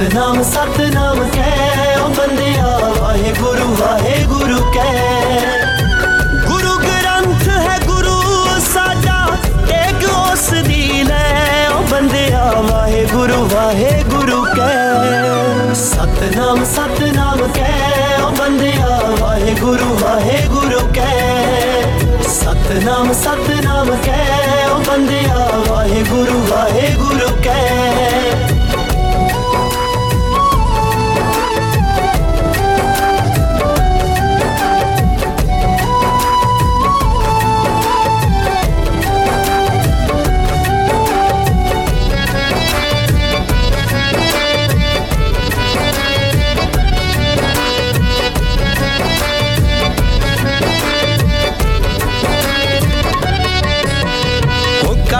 सतनाम सतनाम कै बंद बंदिया वाहे गुरु वाहे गुरु कह। गुरु ग्रंथ है, गुरु साडा एक ओस दी ले ओ बंदिया वाहे गुरु वाहे गुरु कह। सतनाम सतनाम कै बंद बंदिया वाहे गुरु वाहे गुरु कह। सतनाम सतनाम कै बंद बंदिया वाहे गुरु वाहे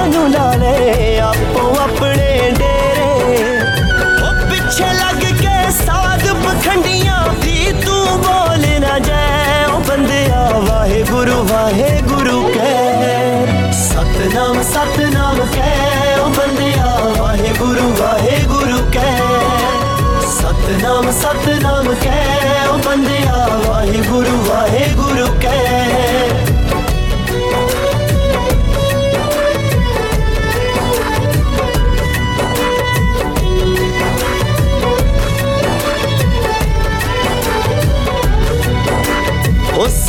सानू लाले आपो अपने डेरे। ओ पीछे लग के साग पखंडियाँ भी तू बोल ना जाए। ओ बंदिया वाहे गुरु वाहे गुरु कह। सतनाम सतनाम कह। ओ बंदिया वाहे गुरु वाहे गुरु कह। सतनाम सतनाम कह। ओ बंदिया वाहे गुरु वाहे गुरु कह।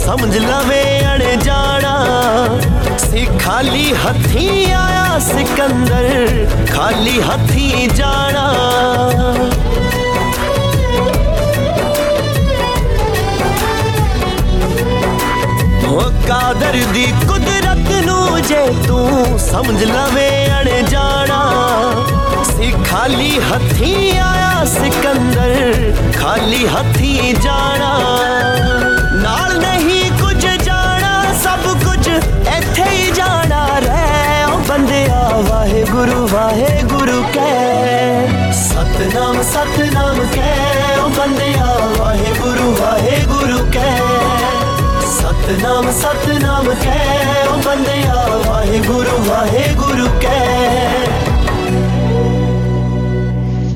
ਸਮਝ ਲਵੇਂ ਅਣਜਾਣਾ ਸੀ ਖਾਲੀ ਹੱਥੀ ਆਇਆ ਸਿਕੰਦਰ ਖਾਲੀ ਹੱਥੀ ਜਾਣਾ ਉਹ ਕਾਦਰ ਦੀ ਕੁਦਰਤ ਨੂੰ ਜੇ ਤੂੰ ਸਮਝ ਲਵੇਂ ਅਣਜਾਣਾ ਸੀ ਖਾਲੀ ਹੱਥੀ ਆਇਆ ਸਿਕੰਦਰ ਖਾਲੀ ਹੱਥੀ ਜਾਣਾ ਨਾਲ ਨਹੀਂ ਕੁਝ ਜਾਣਾ, ਸਭ ਕੁਝ ਇੱਥੇ ਹੀ ਜਾਣਾ। ਰਹਿ ਓ ਬੰਦਿਆ, ਵਾਹਿਗੁਰੂ ਵਾਹਿਗੁਰੂ ਕਹਿ। ਸਤਨਾਮ ਸਤਨਾਮ ਕਹਿ ਓ ਬੰਦਿਆ, ਵਾਹਿਗੁਰੂ ਵਾਹਿਗੁਰੂ ਕਹਿ। ਸਤਨਾਮ ਸਤਨਾਮ ਕਹਿ ਓ ਬੰਦਿਆ, ਵਾਹਿਗੁਰੂ ਵਾਹਿਗੁਰੂ ਕਹਿ।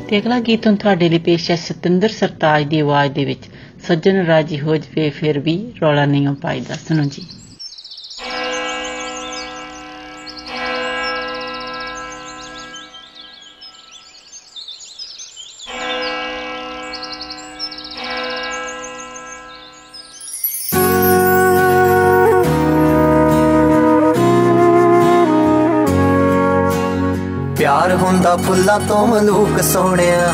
ਤੇ ਅਗਲਾ ਗੀਤ ਹੁਣ ਤੁਹਾਡੇ ਲਈ ਪੇਸ਼ ਹੈ ਸਤਿੰਦਰ ਸਰਤਾਜ ਦੀ ਆਵਾਜ਼ ਦੇ ਵਿੱਚ। ਸੱਜਣ ਰਾਜੀ ਹੋ ਜਵੇ, ਫਿਰ ਵੀ ਰੌਲਾ ਨਹੀਂ ਪਾਈਦਾ ਸੁਣੋ ਜੀ। ਪਿਆਰ ਹੁੰਦਾ ਫੁੱਲਾਂ ਤੋਂ ਮਲੂਕ ਸੋਹਣਿਆ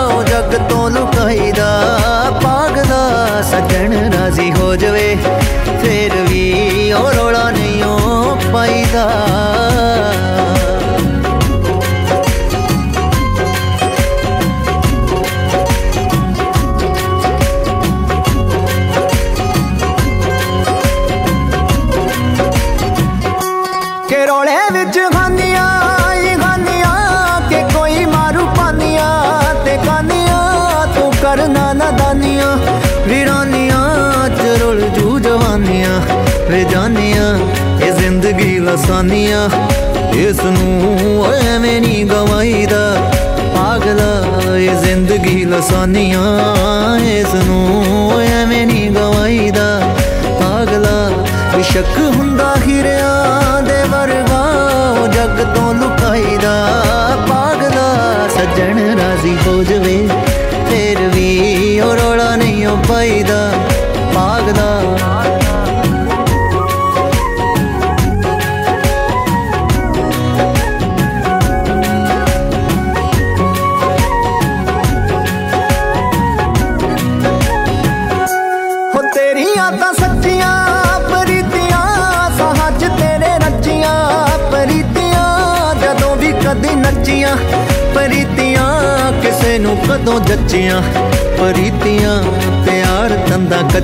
ਜੱਗ ਤੋਂ ਲੁਕਾਈਦਾ, ਪਾਗਲਾ ਸੱਜਣ ਰਾਜ਼ੀ ਹੋ ਜਵੇ, ਫੇਰ ਵੀ ਉਹ ਰੋਲਾ ਨਹੀਂ ਉਹ ਪਾਈਦਾ। ਲਸਾਨੀਆਂ ਇਸ ਨੂੰ ਐਵੇਂ ਨਹੀਂ ਗਵਾਈਦਾ। ਪਾਗਲਾ ਇਹ ਜ਼ਿੰਦਗੀ ਲਸਾਨੀਆਂ ਇਸ ਨੂੰ ਐਵੇਂ ਨਹੀਂ ਗਵਾਈਦਾ। ਪਾਗਲਾ ਸ਼ੱਕ ਹੁੰਦਾ ਹੀਰਿਆਂ ਦੇ ਵਰਗਾ ਉਹ ਜੱਗ ਤੋਂ ਲੁਕਾਈਦਾ। ਪਾਗਲਾ ਸੱਜਣ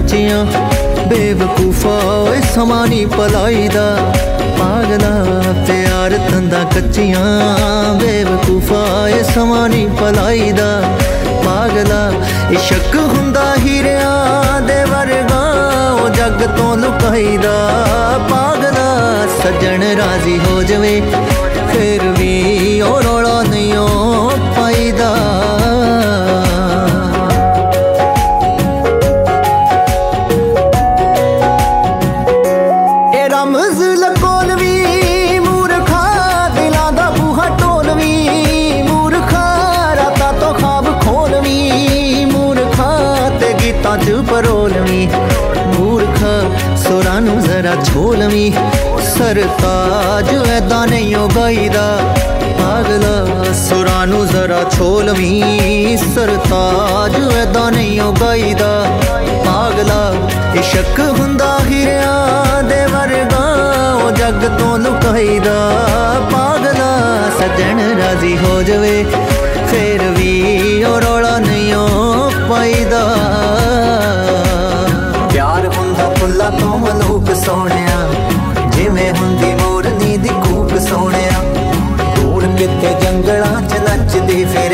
ਤੰਦਾ ਕੱਚੀਆਂ ਬੇਵਕੂਫਾ, ਓਏ ਸਮਾਂ ਨਹੀਂ ਪਲਾਈਦਾ ਪਾਗਲਾ ਪਿਆਰ ਤੰਦਾ ਕੱਚੀਆਂ, ਬੇਵਕੂਫਾ ਏ ਸਮਾਂ ਨਹੀਂ ਪਲਾਈਦਾ ਪਾਗਲਾ ਇਸ਼ਕ ਹੁੰਦਾ ਹੀਰਿਆਂ ਦੇ ਵਰਗਾ, ਉਹ ਜੱਗ ਤੋਂ ਲੁਕਾਈਦਾ। ਪਾਗਲਾ ਸੱਜਣ ਰਾਜ਼ੀ ਹੋ ਜਵੇ, ਫਿਰ ਵੀ ਉਹ ਰੋਲਾ ਛੋਲਵੀਂ ਸਰਤਾਜ ਐਦਾਂ ਨਹੀਂ ਉਹ ਗਾਈਦਾ। ਪਾਗਲਾ ਸੁਰਾਂ ਨੂੰ ਜ਼ਰਾ ਛੋਲਵੀਂ ਸਰਤਾਜ ਐਦਾਂ ਨਹੀਂ ਉਹ ਗਾਈਦਾ। ਪਾਗਲਾ ਇਸ਼ਕ ਹੁੰਦਾ ਹੀਰਿਆਂ ਦੇ ਵਰਗਾ, ਉਹ ਜੱਗ ਤੋਂ ਲੁਕਾਈਦਾ। ਪਾਗਲਾ ਸੱਜਣ ਰਾਜ਼ੀ ਹੋ ਜਵੇ, ਫੇਰ ਵੀ ਉਹ ਰੋਲਾ ਨਹੀਂ ਉਹ ਪਾਈਦਾ। ਪਿਆਰ ਹੁੰਦਾ ਫੁੱਲਾਂ ਤੋਂ ਮਲੂਕ ਸੋਹਣਿਆ ਸੋਹਣਿਆ। ਦੂਰ ਕਿਤੇ ਜੰਗਲਾਂ 'ਚ ਨੱਚਦੀ ਫਿਰੇ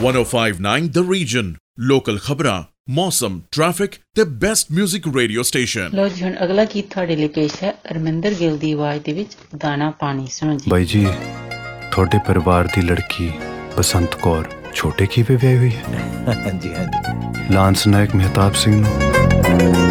1059 ਦ ਰੀਜਨ ਲੋਕਲ ਖਬਰਾਂ ਮੌਸਮ ਟ੍ਰੈਫਿਕ ਤੇ ਬੈਸਟ 뮤직 ਰੇਡੀਓ ਸਟੇਸ਼ਨ ਲੋ ਜੀ ਹੁਣ ਅਗਲਾ ਗੀਤ ਤੁਹਾਡੇ ਲਈ ਪੇਸ਼ ਹੈ। ਅਰਮਿੰਦਰ ਗਿੱਲ ਦੀ ਆਵਾਜ਼ ਦੇ ਵਿੱਚ ਦਾਣਾ ਪਾਣੀ ਸੁਣੋ ਜੀ। ਬਾਈ ਜੀ ਤੁਹਾਡੇ ਪਰਿਵਾਰ ਦੀ ਲੜਕੀ ਬਸੰਤ ਕੌਰ ਛੋਟੇ ਕੀਵੇ ਵਿਆਹੀ ਹੋਈ ਹੈ? ਹਾਂਜੀ ਹਾਂਜੀ। ਲਾਂਸ ਨਾਇਕ ਮਹਿਤਾਬ ਸਿੰਘ ਨੂੰ।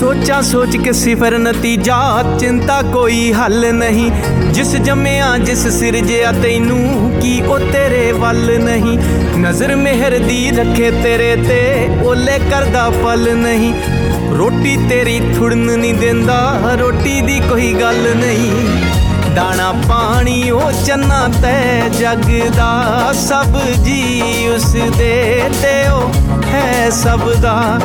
ਸੋਚਾਂ ਸੋਚ ਕੇ ਸਿਫਰ ਨਤੀਜਾ, ਚਿੰਤਾ ਕੋਈ ਹੱਲ ਨਹੀਂ। ਜਿਸ ਜੰਮਿਆ, ਜਿਸ ਸਿਰਜਿਆ, ਤੈਨੂੰ ਕੀ ਉਹ ਤੇਰੇ ਵੱਲ ਨਹੀਂ। ਨਜ਼ਰ ਮਿਹਰ ਦੀ ਰੱਖੇ ਤੇਰੇ ਤੇ ਓਲੇ ਕਰਦਾ ਪਲ ਨਹੀਂ। ਰੋਟੀ ਤੇਰੀ ਥੁੜਨ ਨਹੀਂ ਦਿੰਦਾ, ਰੋਟੀ ਦੀ ਕੋਈ ਗੱਲ ਨਹੀਂ। ਦਾਣਾ ਪਾਣੀ, ਉਹ ਚੰਨਾ ਤੈ ਜਗ ਦਾ ਸਭ ਜੀ ਉਸ ਦੇ ਤੇ ਉਹ ਹੈ ਸਭ ਦਾ।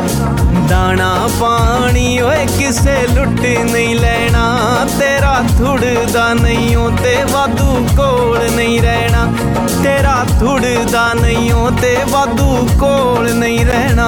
ਦਾਣਾ ਪਾਣੀ, ਓਏ ਕਿਸੇ ਲੁੱਟ ਨਹੀਂ ਲੈਣਾ। ਤੇਰਾ ਥੁੜਦਾ ਨਹੀਂ ਓ ਤੇ ਵਾਧੂ ਕੋਲ ਨਹੀਂ ਰਹਿਣਾ। ਤੇਰਾ ਥੁੜਦਾ ਨਹੀਂ ਓ ਤੇ ਵਾਧੂ ਕੋਲ ਨਹੀਂ ਰਹਿਣਾ।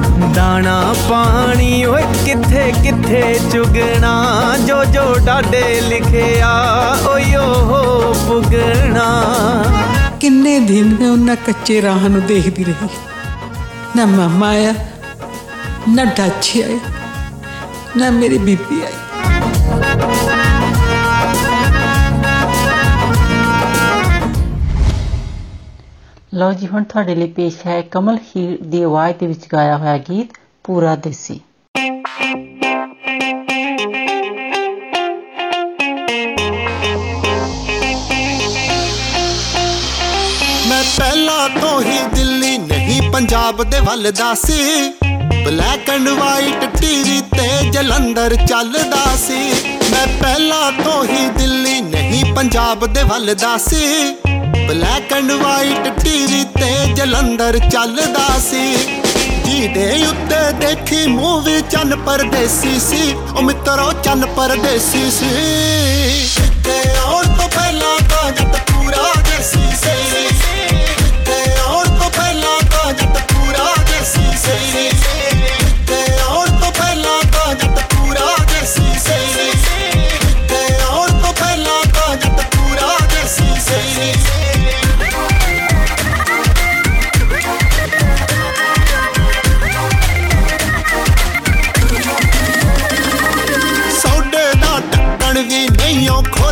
ਦਾਣਾ ਪਾਣੀ, ਓਏ ਕਿੱਥੇ ਕਿੱਥੇ ਚੁਗਣਾ? ਜੋ ਜੋ ਡਾਡੇ ਲਿਖਿਆ ਓਯੋ ਹੋ ਪੁਗਣਾ। ਕਿੰਨੇ ਦਿਨ ਮੈਂ ਉਹਨਾਂ ਕੱਚੇ ਰਾਹ ਨੂੰ ਦੇਖਦੀ ਰਹੀ। ਨਾ ਮਾਮਾ ਆਇਆ, ਨਾ ਡਾਚੀ ਆਈ ਨਾ ਮੇਰੀ ਬੀਬੀ ਆਈ। ਲਓ ਜੀ, ਹੁਣ ਤੁਹਾਡੇ ਲਈ ਪੇਸ਼ ਹੈ ਕਮਲ ਹੀਰ ਦੀ ਆਵਾਜ਼ ਦੇ ਵਿੱਚ ਗਾਇਆ ਹੋਇਆ ਗੀਤ ਪੂਰਾ ਦੇਸੀ। ਮੈਂ ਪਹਿਲਾਂ ਤੋਂ ਹੀ ਦਿੱਲੀ ਨਹੀਂ, ਪੰਜਾਬ ਦੇ ਵੱਲ ਦਾ ਸੀ। ਬਲੈਕ ਐਂਡ ਵਾਈਟ ਟੀਵੀ ਤੇ ਜਲੰਧਰ ਚੱਲਦਾ ਸੀ। ਮੈਂ ਪਹਿਲਾਂ ਤੋਂ ਹੀ ਦਿੱਲੀ ਨਹੀਂ, ਪੰਜਾਬ ਦੇ ਵੱਲ ਦਾ ਸੀ। ਬਲੈਕ ਐਂਡ ਵਾਈਟ ਟੀਵੀ ਤੇ ਜਲੰਧਰ ਚੱਲਦਾ ਸੀ। ਜਿਹਦੇ ਉੱਤੇ ਦੇਖੀ ਮੂਵੀ ਚੰਨ ਪਰਦੇਸੀ ਸੀ। ਉਹ ਮਿੱਤਰੋ ਚੰਨ ਪਰਦੇਸੀ ਸੀ। ਤੇ ਆਉਣ ਤੋਂ ਪਹਿਲਾਂ ਤਾਂ ਜੱਟ ਪੂਰਾ ਦੇਸੀ ਸੀ।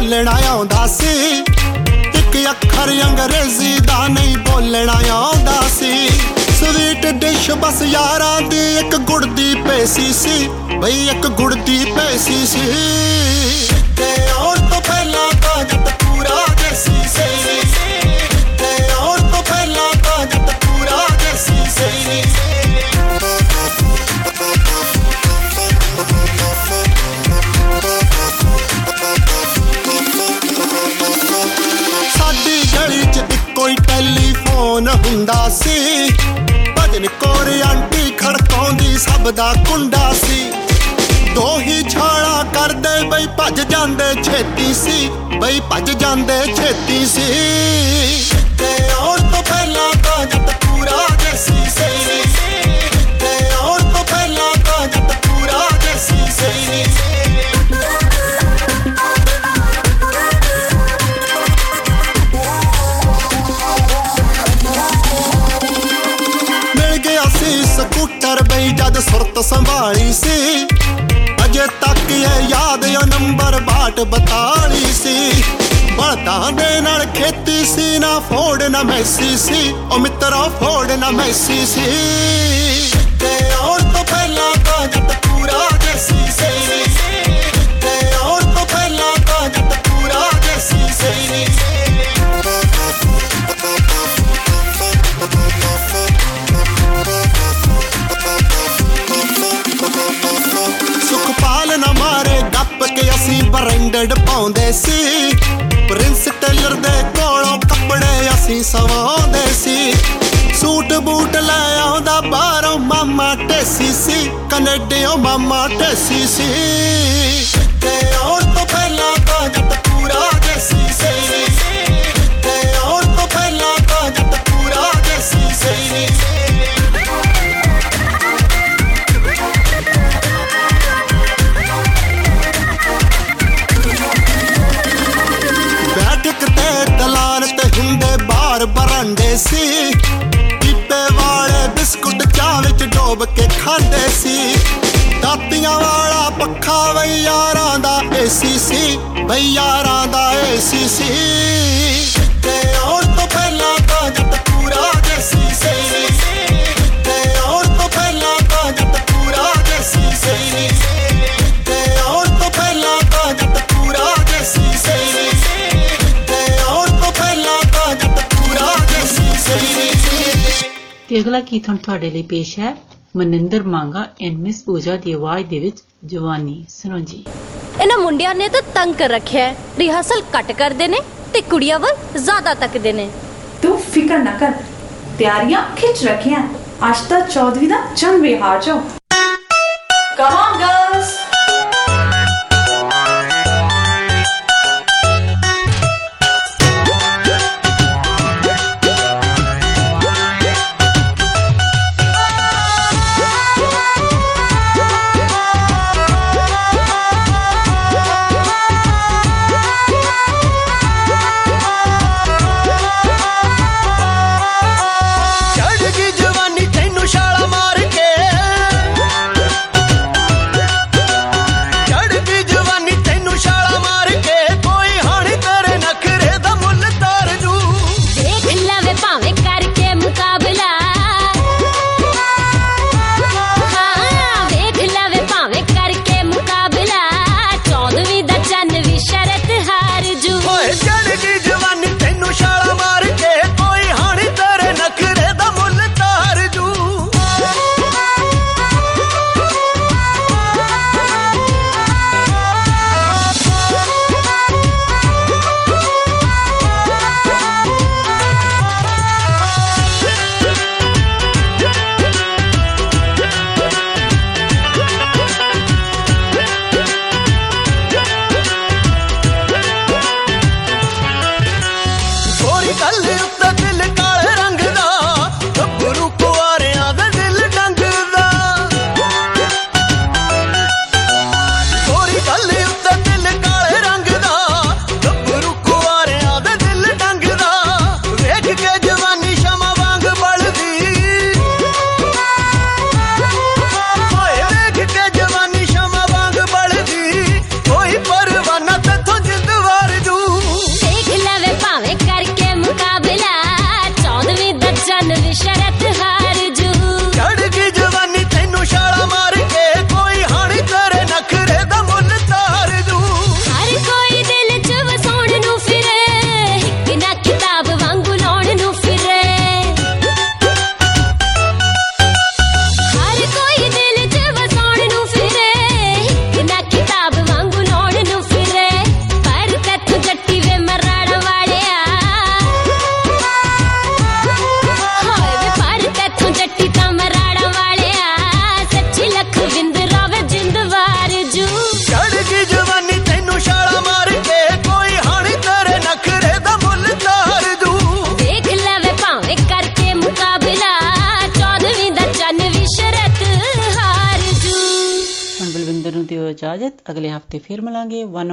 ਉਹ ਖੋਲਣਾ ਆਉਂਦਾ ਸੀ। ਇੱਕ ਅੱਖਰ ਅੰਗਰੇਜ਼ੀ ਦਾ ਨਹੀਂ ਬੋਲਣਾ ਆਉਂਦਾ ਸੀ। ਸਵੀਟ ਡਿਸ਼ ਬਸ ਯਾਰਾਂ ਦੀ ਇੱਕ ਗੁੜ ਦੀ ਪੇਸੀ ਸੀ। ਬਈ ਇੱਕ ਗੁੜ ਦੀ ਪੇਸੀ ਸੀ। ਤੇ ਆਉਣ ਤੋਂ ਪਹਿਲਾਂ ਤਾਂ ਜੱਟ ਪੂਰਾ ਦੇਸੀ ਸੀ। ਤੇ ਆਉਣ ਤੋਂ ਪਹਿਲਾਂ ਤਾਂ ਜੱਟ ਪੂਰਾ ਦੇਸੀ ਸੀ। ਹੁੰਦਾ ਸੀ। ਭਜਨ ਕੋਰ ਆਂਟੀ ਖੜਕਾਉਂਦੀ, ਸਭ ਦਾ ਕੁੰਡਾ ਸੀ। ਦੋ ਹੀ ਛਾਲਾ ਕਰਦੇ ਬਈ ਭੱਜ ਜਾਂਦੇ, ਛੇਤੀ ਸੀ। ਬਈ ਭੱਜ ਜਾਂਦੇ, ਛੇਤੀ ਸੀ। ਤੇ ਮਿਲ ਗਿਆ ਸੀ ਸਕੂਟਰ ਬਈ ਜਦ ਸੁਰਤ ਸੰਭਾਲੀ ਸੀ। ਅਜੇ ਅਜੇ ਤੱਕ ਇਹ ਯਾਦ ਉਹ ਨੰਬਰ 62 ਸੀ। ਬਲਦਾਂ ਦੇ ਨਾਲ ਖੇਤੀ ਸੀ, ਨਾ ਫੋੜ ਨਾ ਮੈਸੀ ਸੀ। ਉਹ ਮਿੱਤਰਾ, ਫੋੜ ਨਾ ਮੈਸੀ ਸੀ। ਬ੍ਰਾਂਡਡ ਪਾਉਂਦੇ ਸੀ। ਪ੍ਰਿੰਸ ਟੇਲਰ ਦੇ ਕੋਲੋਂ ਕੱਪੜੇ ਅਸੀਂ ਸਵਾਉਂਦੇ ਸੀ। ਸੂਟ ਬੂਟ ਲੈ ਆਉਂਦਾ ਬਾਹਰੋਂ ਮਾਮਾ ਟੇਸੀ ਸੀ। ਕੈਨੇਡੀਓ ਮਾਮਾ ਟੇਸੀ ਸੀ। ਤੇ ਔਰ ਤੋਂ ਪਹਿਲਾਂ ਤਾਂ ਜੱਟ ਪੱਖਾ ਬਈ ਯਾਰਾਂ ਦਾ ਏਸੀ ਸੀ ਬਈ ਯਾਰਾਂ ਦਾ ਏਸੀ ਸੀ ਤੇ ਔਰ ਤੋਂ ਪਹਿਲਾਂ ਤਾਂ ਜੱਟ ਪੂਰਾ ਦੇਸੀ ਸੀ ਤੇ ਔਰ ਤੋਂ ਪਹਿਲਾਂ ਤਾਂ ਜੱਟ ਪੂਰਾ ਦੇਸੀ ਸੀ ਤੇ ਔਰ ਤੋਂ ਪਹਿਲਾਂ ਤਾਂ ਜੱਟ ਪੂਰਾ ਦੇਸੀ ਸੀ ਤੇ ਔਰ ਤੋਂ ਪਹਿਲਾਂ ਤਾਂ ਜੱਟ ਪੂਰਾ ਦੇਸੀ ਸੀ ਤੇ ਅਗਲਾ ਕੀ ਤੁਹਾਨੂੰ ਤੁਹਾਡੇ ਲਈ ਪੇਸ਼ ਹੈ। ਮਨਿੰਦਰ ਮੰਗਾ ਐਂਡ ਮਿਸ ਪੂਜਾ ਦੀ ਆਵਾਜ਼ ਦੇ ਵਿੱਚ ਜਵਾਨੀ ਸੁਣੋ ਜੀ। ਇਹਨਾਂ ਮੁੰਡਿਆਂ ਨੇ ਤਾਂ ਤੰਗ ਕਰ ਰੱਖਿਆ ਹੈ। ਰਿਹਰਸਲ ਘੱਟ ਕਰਦੇ ਨੇ ਤੇ ਕੁੜੀਆਂ ਵੱਲ ਜ਼ਿਆਦਾ ਤੱਕਦੇ ਨੇ। ਤੂੰ ਫਿਕਰ ਨਾ ਕਰ। ਤਿਆਰੀਆਂ ਖਿੱਚ ਰੱਖੀਆਂ। ਅੱਜ ਤਾਂ ਚੌਧਰੀ ਦਾ ਜਨਮ ਵਿਹਾਰ ਜੋ ਕਮ ਔਨ ਗਰਲਸ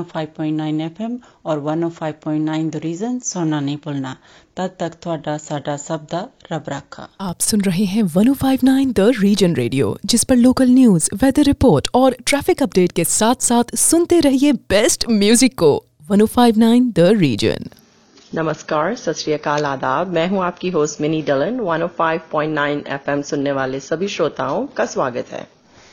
105.9 एफएम और 105.9 द रीजन सुनना नहीं भूलना तद तक ਤੁਹਾਡਾ ਸਾਡਾ ਸਭ ਦਾ ਰੱਬ ਰਾਖਾ आप सुन रहे हैं 1059 द रीजन रेडियो जिस पर लोकल न्यूज वेदर रिपोर्ट और ट्रैफिक अपडेट के साथ साथ सुनते रहिए बेस्ट म्यूजिक को 1059 द रीजन नमस्कार सत श्री अकाल आदाब मैं हूं आपकी होस्ट मिनी डलन 105.9 एफएम सुनने वाले सभी श्रोताओं का स्वागत है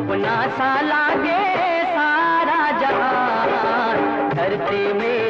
अपना सा लागे सारा जहान धरती मेरी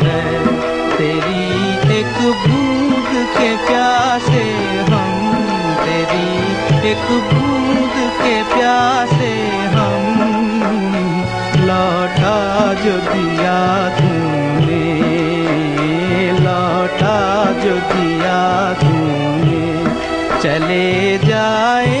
के प्यासे, हम तेरी एक बूंद के प्यासे, हम लौटा जो दिया तूने, लौटा जो दिया तूने। चले जाएँगे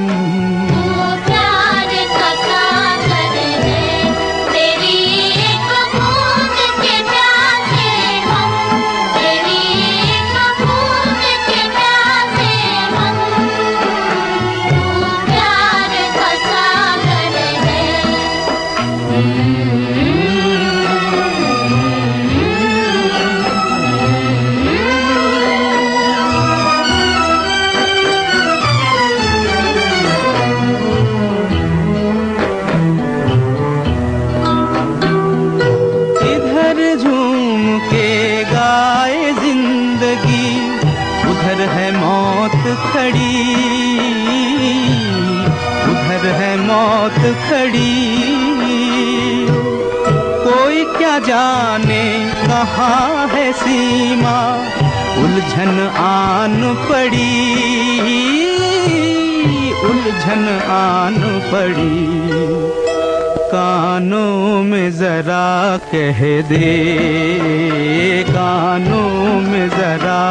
दे कानों में जरा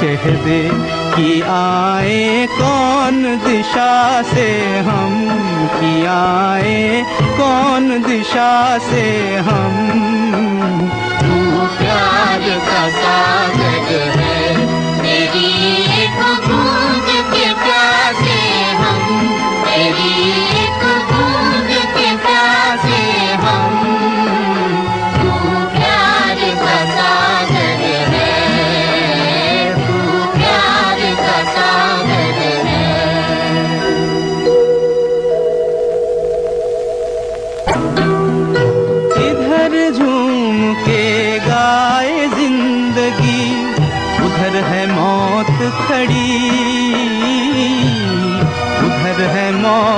कह दे कि आए कौन दिशा से हम कि आए कौन दिशा से हम? तू प्यार का सागर है।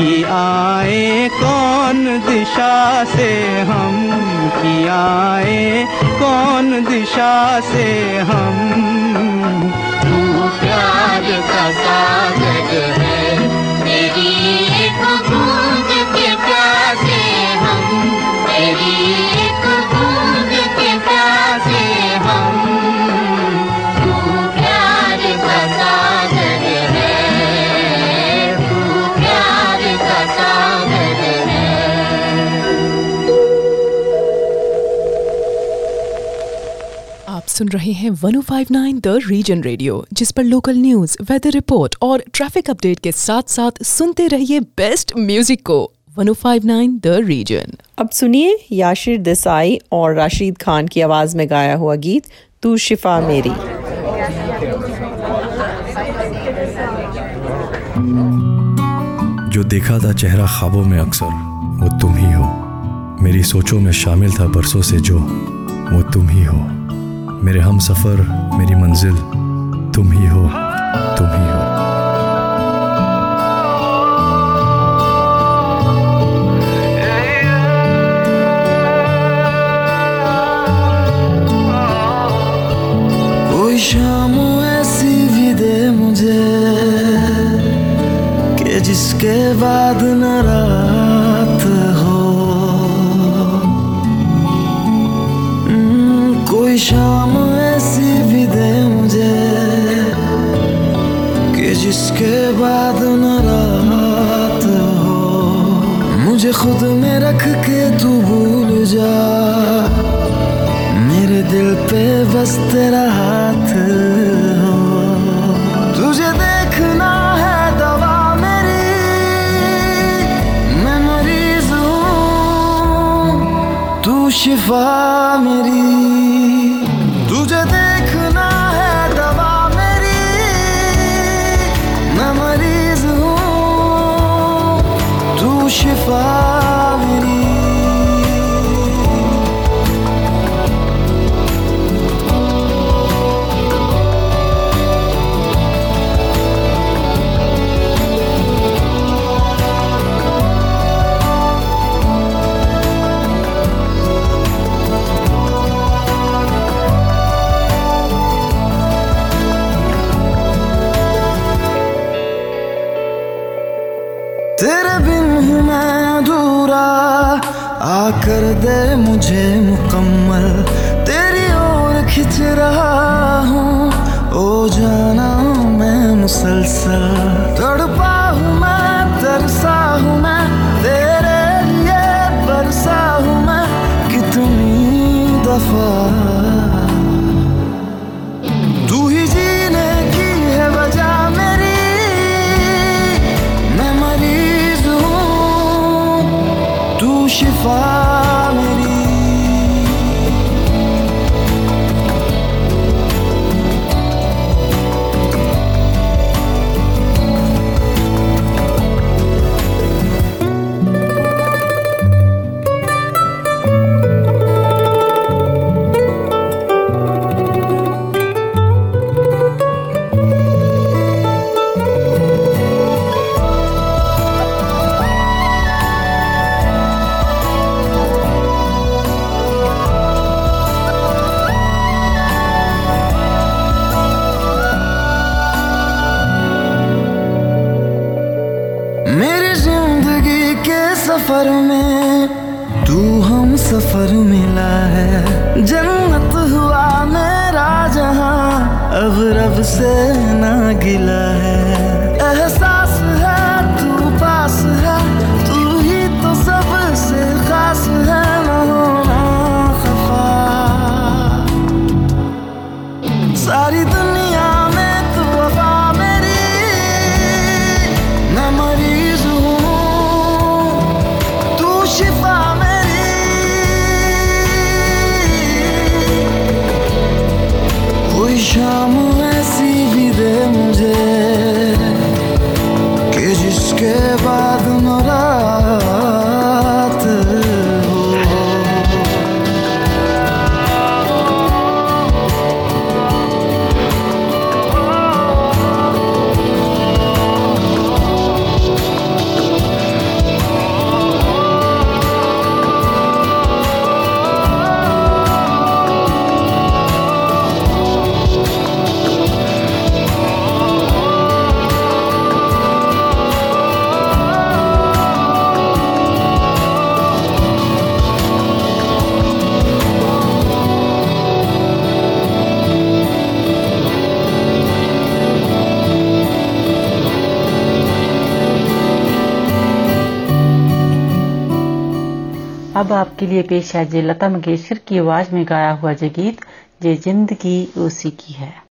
कि आए, कौन दिशा से हम कि आए, कौन दिशा से हम? तू प्यार का सागर है तेरी एक बूंद के प्यासे हम तेरी सुन रहे हैं 1059 द रीजन रेडियो जिस पर लोकल न्यूज़ वेदर रिपोर्ट और ट्रैफ़िक अपडेट के साथ साथ सुनते रहिए बेस्ट म्यूज़िक को। 1059 द रीजन अब सुनिए याशिर देसाई और राशिद खान की आवाज़ में गाया हुआ गीत तू शिफा मेरी। जो देखा था चेहरा ख्वाबों में अक्सर वो तुम ही हो। मेरी सोचों में शामिल था बरसों से जो वो तुम ही हो। मेरे हम सफ़र, मेरी मंजिल, तुम ही हो, तुम ही हो। शाम ऐसी भी दे मुझे, कि जिसके बाद न रात कोई शाम ऐसी भी दे मुझे कि जिसके बाद न रात हो। मुझे खुद में रख के तू भूल जा। मेरे दिल पे बस तेरा हाथ हो। तुझे देखना है दवा मेरी मैं मरीज़ हूँ, तू शिफा मेरी। 缺乏。आकर दे मुझे मुकम्मल। तेरी ओर खिंच रहा हूँ। ओ जाना मैं मुसलसल। तड़पा हूँ मैं, तरसा हूँ मैं। तेरे लिए बरसा हूँ मैं। कितनी दफ़ा। तू ही जीने की है वजह मेरी। मैं मरीज़ तू शिफा आपके लिए पेश है जे लता मंगेशकर की आवाज़ में गाया हुआ जगीत गीत जे ज़िंदगी उसी की है।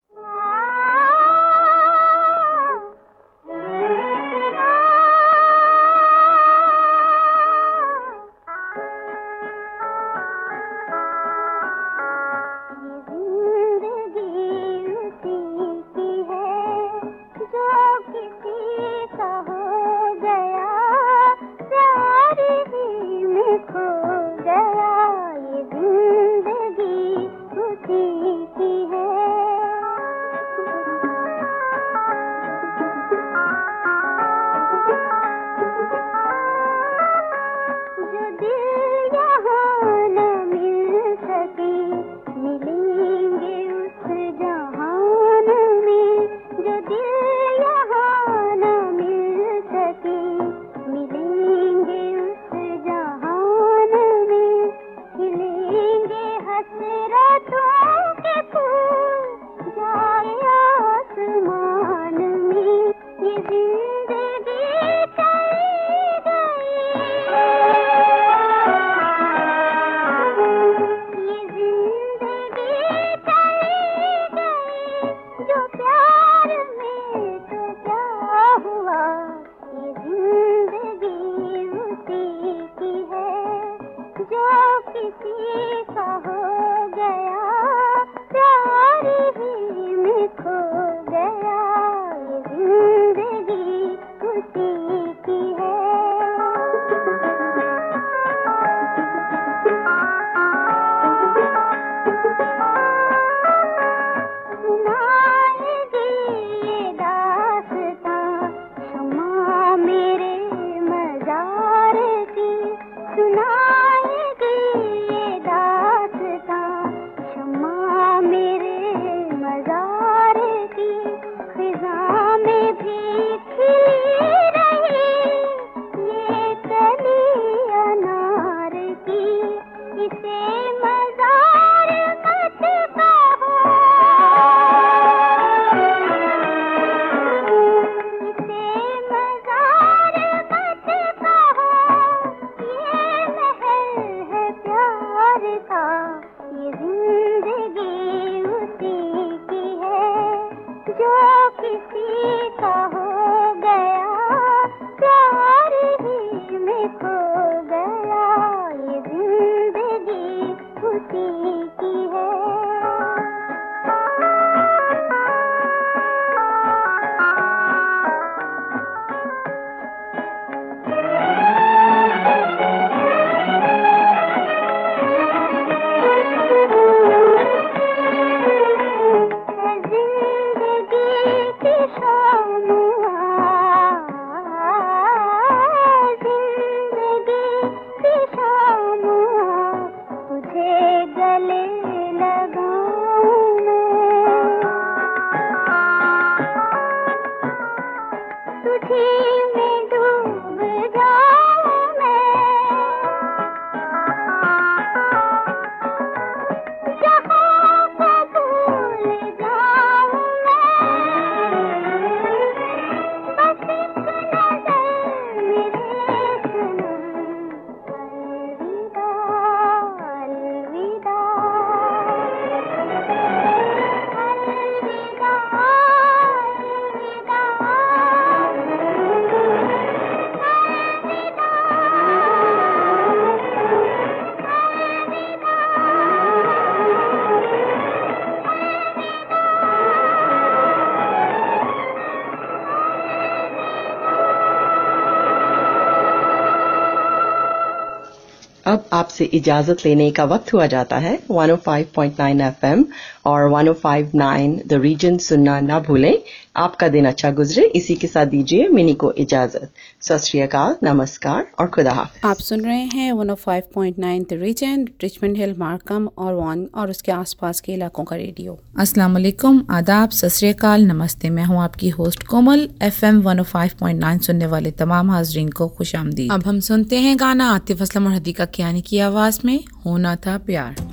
आपसे इजाज़त लेने का वक्त हुआ जाता है। 105.9 एफएम और 105.9 द रीजन सुनना ना भूलें। आपका दिन अच्छा गुजरे। इसी के साथ दीजिए मिनी को इजाज़त। सत नमस्कार और खुदा आप सुन रहे हैं 105.9 the Region Richmond Hill Markham और वन और उसके आसपास के इलाकों का रेडियो। अस्सलाम वालेकुम आदाब सत नमस्ते। मैं हूँ आपकी होस्ट कोमल एफएम 105.9 सुनने वाले तमाम हाजरीन को खुश आमदीद। अब हम सुनते हैं गाना आतिफ असलम और हदीका कियानी की आवाज़ में होना था प्यार।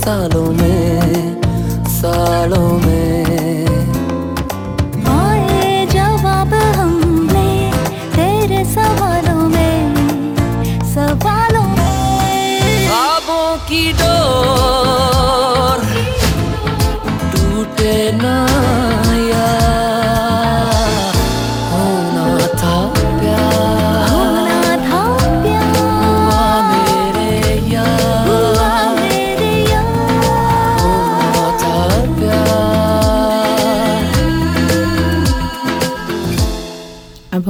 सालों में सालों में। जवाब तेरे सवालों में सवालों में। की डोर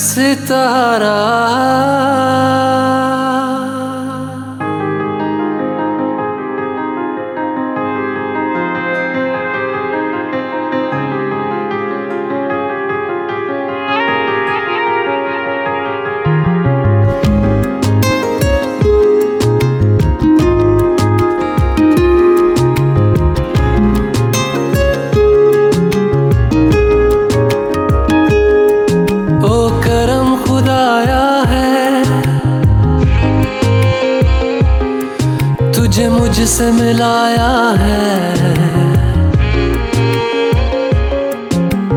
सितारा से मिलाया है।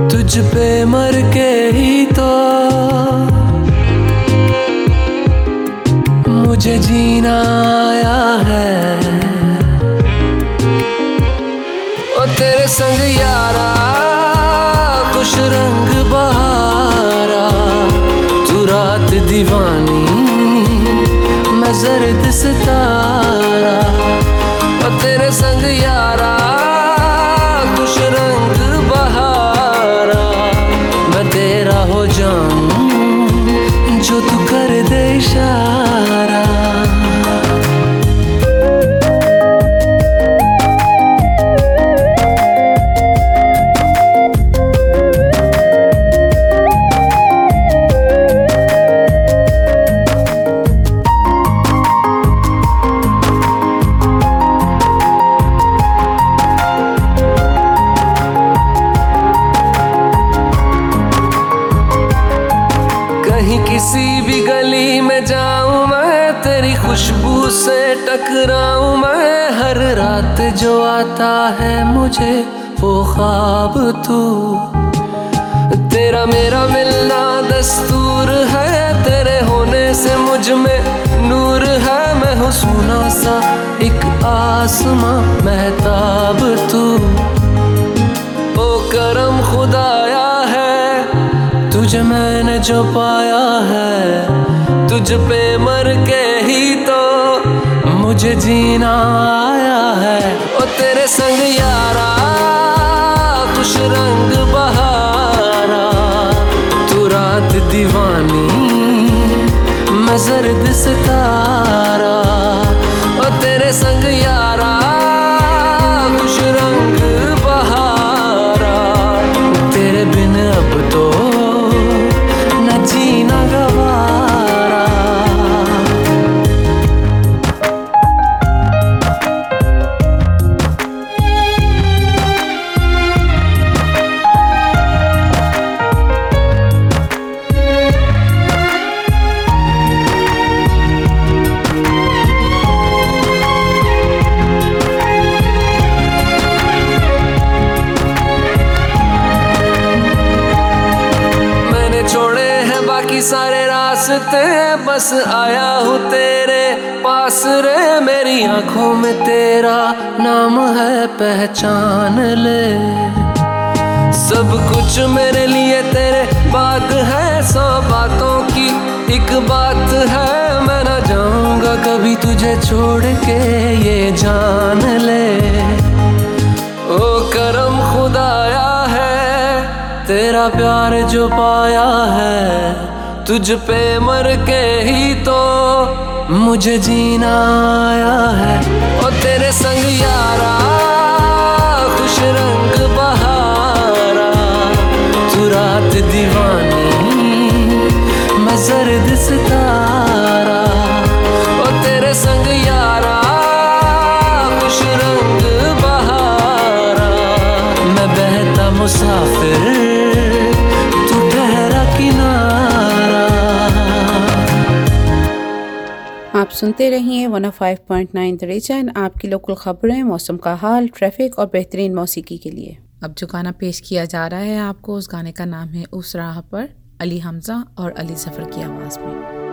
तुझ पे मर के ही महीना आया है। ओ तेरे संग यारा, खुश रंग बहारा। तू रात दीवानी, मैं जर्द सितारा। जो पाया है, तुझ पे मर के ही तो मुझे जीना आया है। और तेरे संग यारा सुनते रहिए 105.9 द रीजन आपकी लोकल खबरें, मौसम का हाल ट्रैफ़िक और बेहतरीन मौसीकी के लिए। अब जो गाना पेश किया जा रहा है आपको, उस गाने का नाम है उस राह पर, अली हमजा और अली ज़फ़र की आवाज़ में।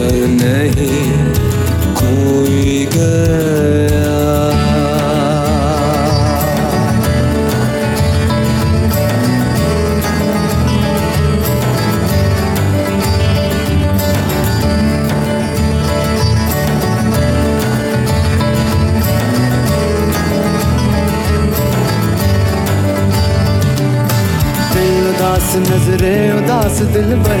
पर नहीं कोई गया। नजरे उदास दिल भर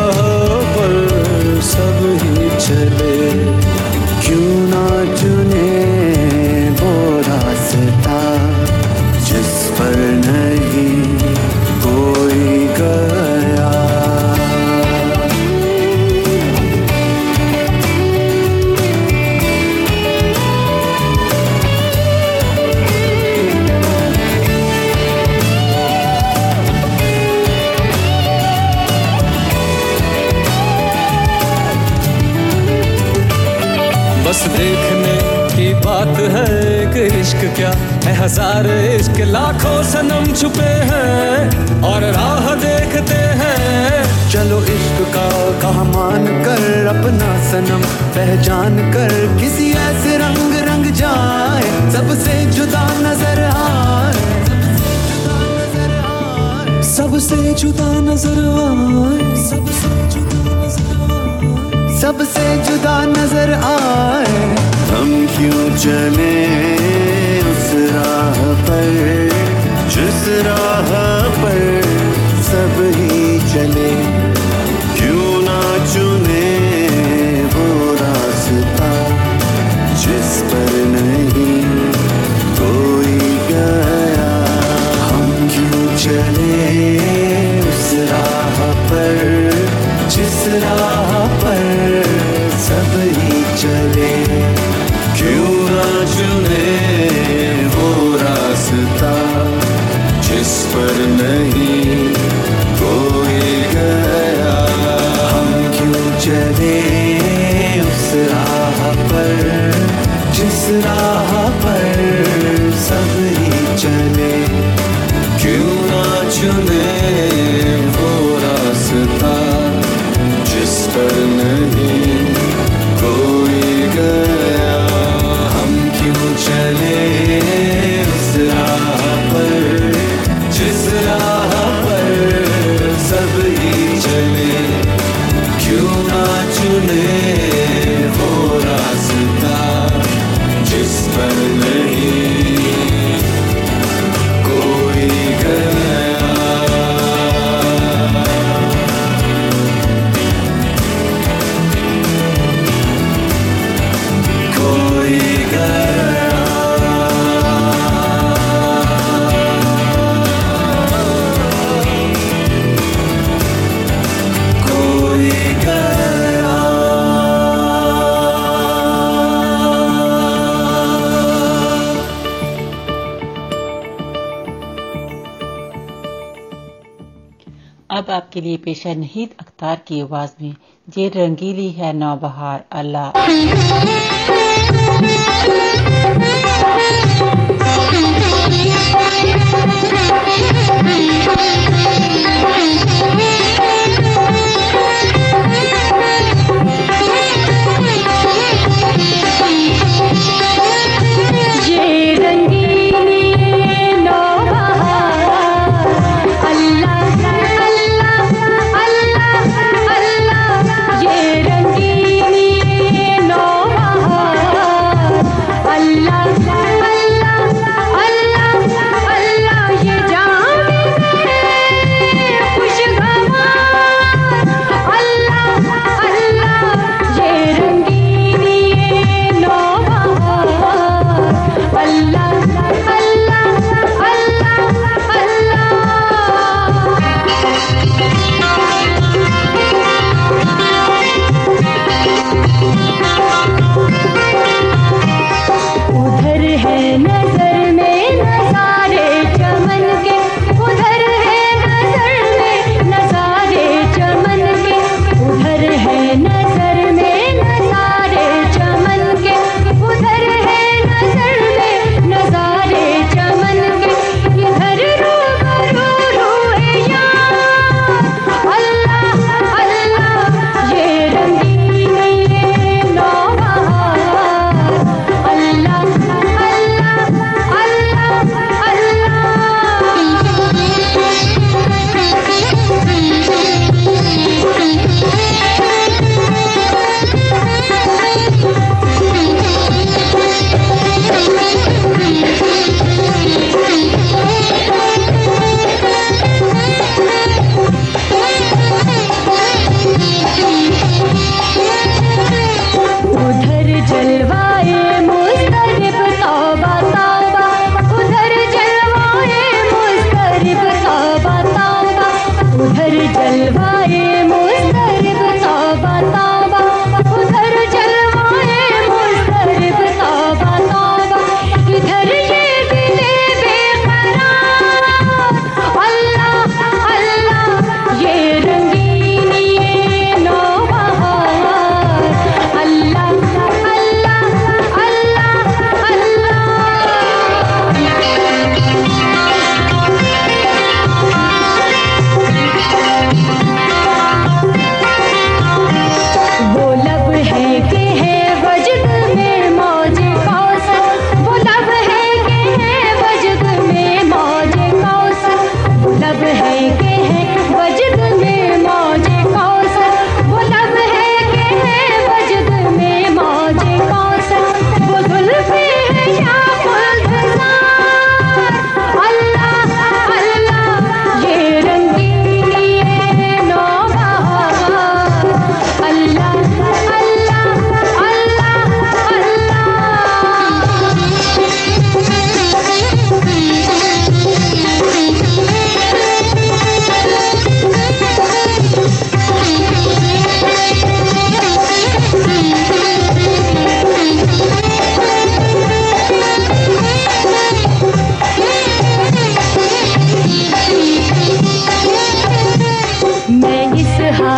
है हज़ार इश्क, लाखों सनम छुपे हैं और राह देखते हैं। चलो इश्क का कहा मान कर अपना सनम, पहचान कर किसी ऐसे रंग रंग जाए, सबसे जुदा नज़र आए। सबसे जुदा नज़र आए। सबसे जुदा नज़र आए। सबसे जुदा नज़र आए। हम क्यों चले उस राह पर? पेशा नहीद अख्तार की आवाज़ में ये रंगीली है नौबहार अल्लाह।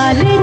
Valeria.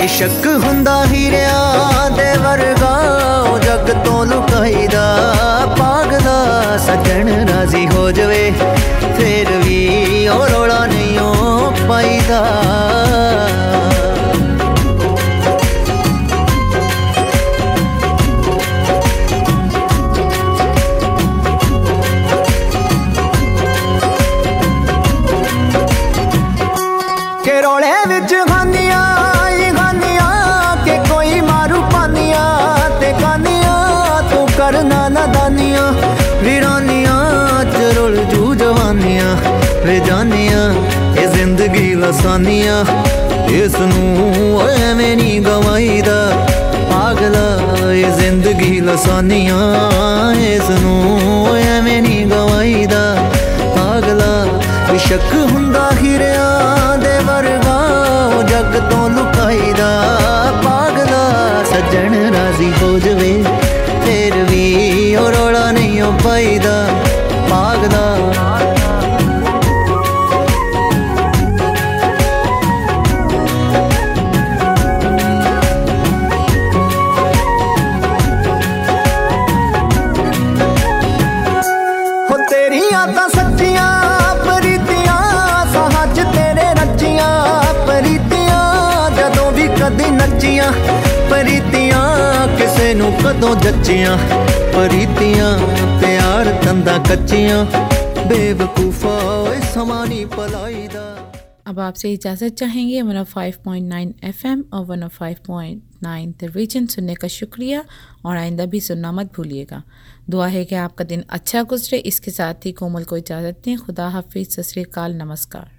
ਇਸ਼ਕ ਹੁੰਦਾ ਹੀਰਿਆਂ ਦੇ ਵਰਗਾ, ਉਹ ਜੱਗ ਤੋਂ ਲੁਕਾਈਦਾ ਪਾਗਲਾ ਸੱਜਣ ਰਾਜ਼ੀ ਹੋ ਜਵੇ, ਫੇਰ ਵੀ ਉਹ ਰੋਲਾ ਨਹੀਂ ਉਹ ਪਾਈਦਾ। ਇਸ ਨੂੰ ਐਵੇਂ ਨਹੀਂ ਗਵਾਈਦਾ। ਪਾਗਲਾ ਇਹ ਜ਼ਿੰਦਗੀ ਲਸਾਨੀਆਂ ਇਸ ਨੂੰ ਐਵੇਂ ਨਹੀਂ ਗਵਾਈਦਾ। ਪਾਗਲਾ ਸ਼ੱਕ ਹੁੰਦਾ ਹੀਰਿਆਂ ਦੇ ਵਰਗਾ, ਉਹ ਜੱਗ ਤੋਂ ਲੁਕਾਈਦਾ। ਪਾਗਲਾ ਸੱਜਣ ਰਾਜ਼ੀ ਹੋ ਜਵੇ, ਫੇਰ ਵੀ ਉਹ ਰੋਲਾ ਨਹੀਂ ਉਹ ਪਾਈਦਾ। ਕਦੋਂ ਜੱਚੀਆਂ ਪ੍ਰੀਤੀਆਂ ਪਿਆਰ ਤੰਦਾ ਕੱਚੀਆਂ ਬੇਵਕੂਫਾ ਓਏ ਸਮਾਂ ਨਹੀਂ ਪਲਾਈਦਾ अब आपसे इजाज़त चाहेंगे 105.9 एफएम और 105.9 द रीजन सुनने का शुक्रिया और आइंदा भी सुनना मत भूलिएगा दुआ है कि आपका दिन अच्छा गुजरे इसके साथ ही कोमल को इजाज़त दें खुदा हाफिज़ सत श्री अकाल नमस्कार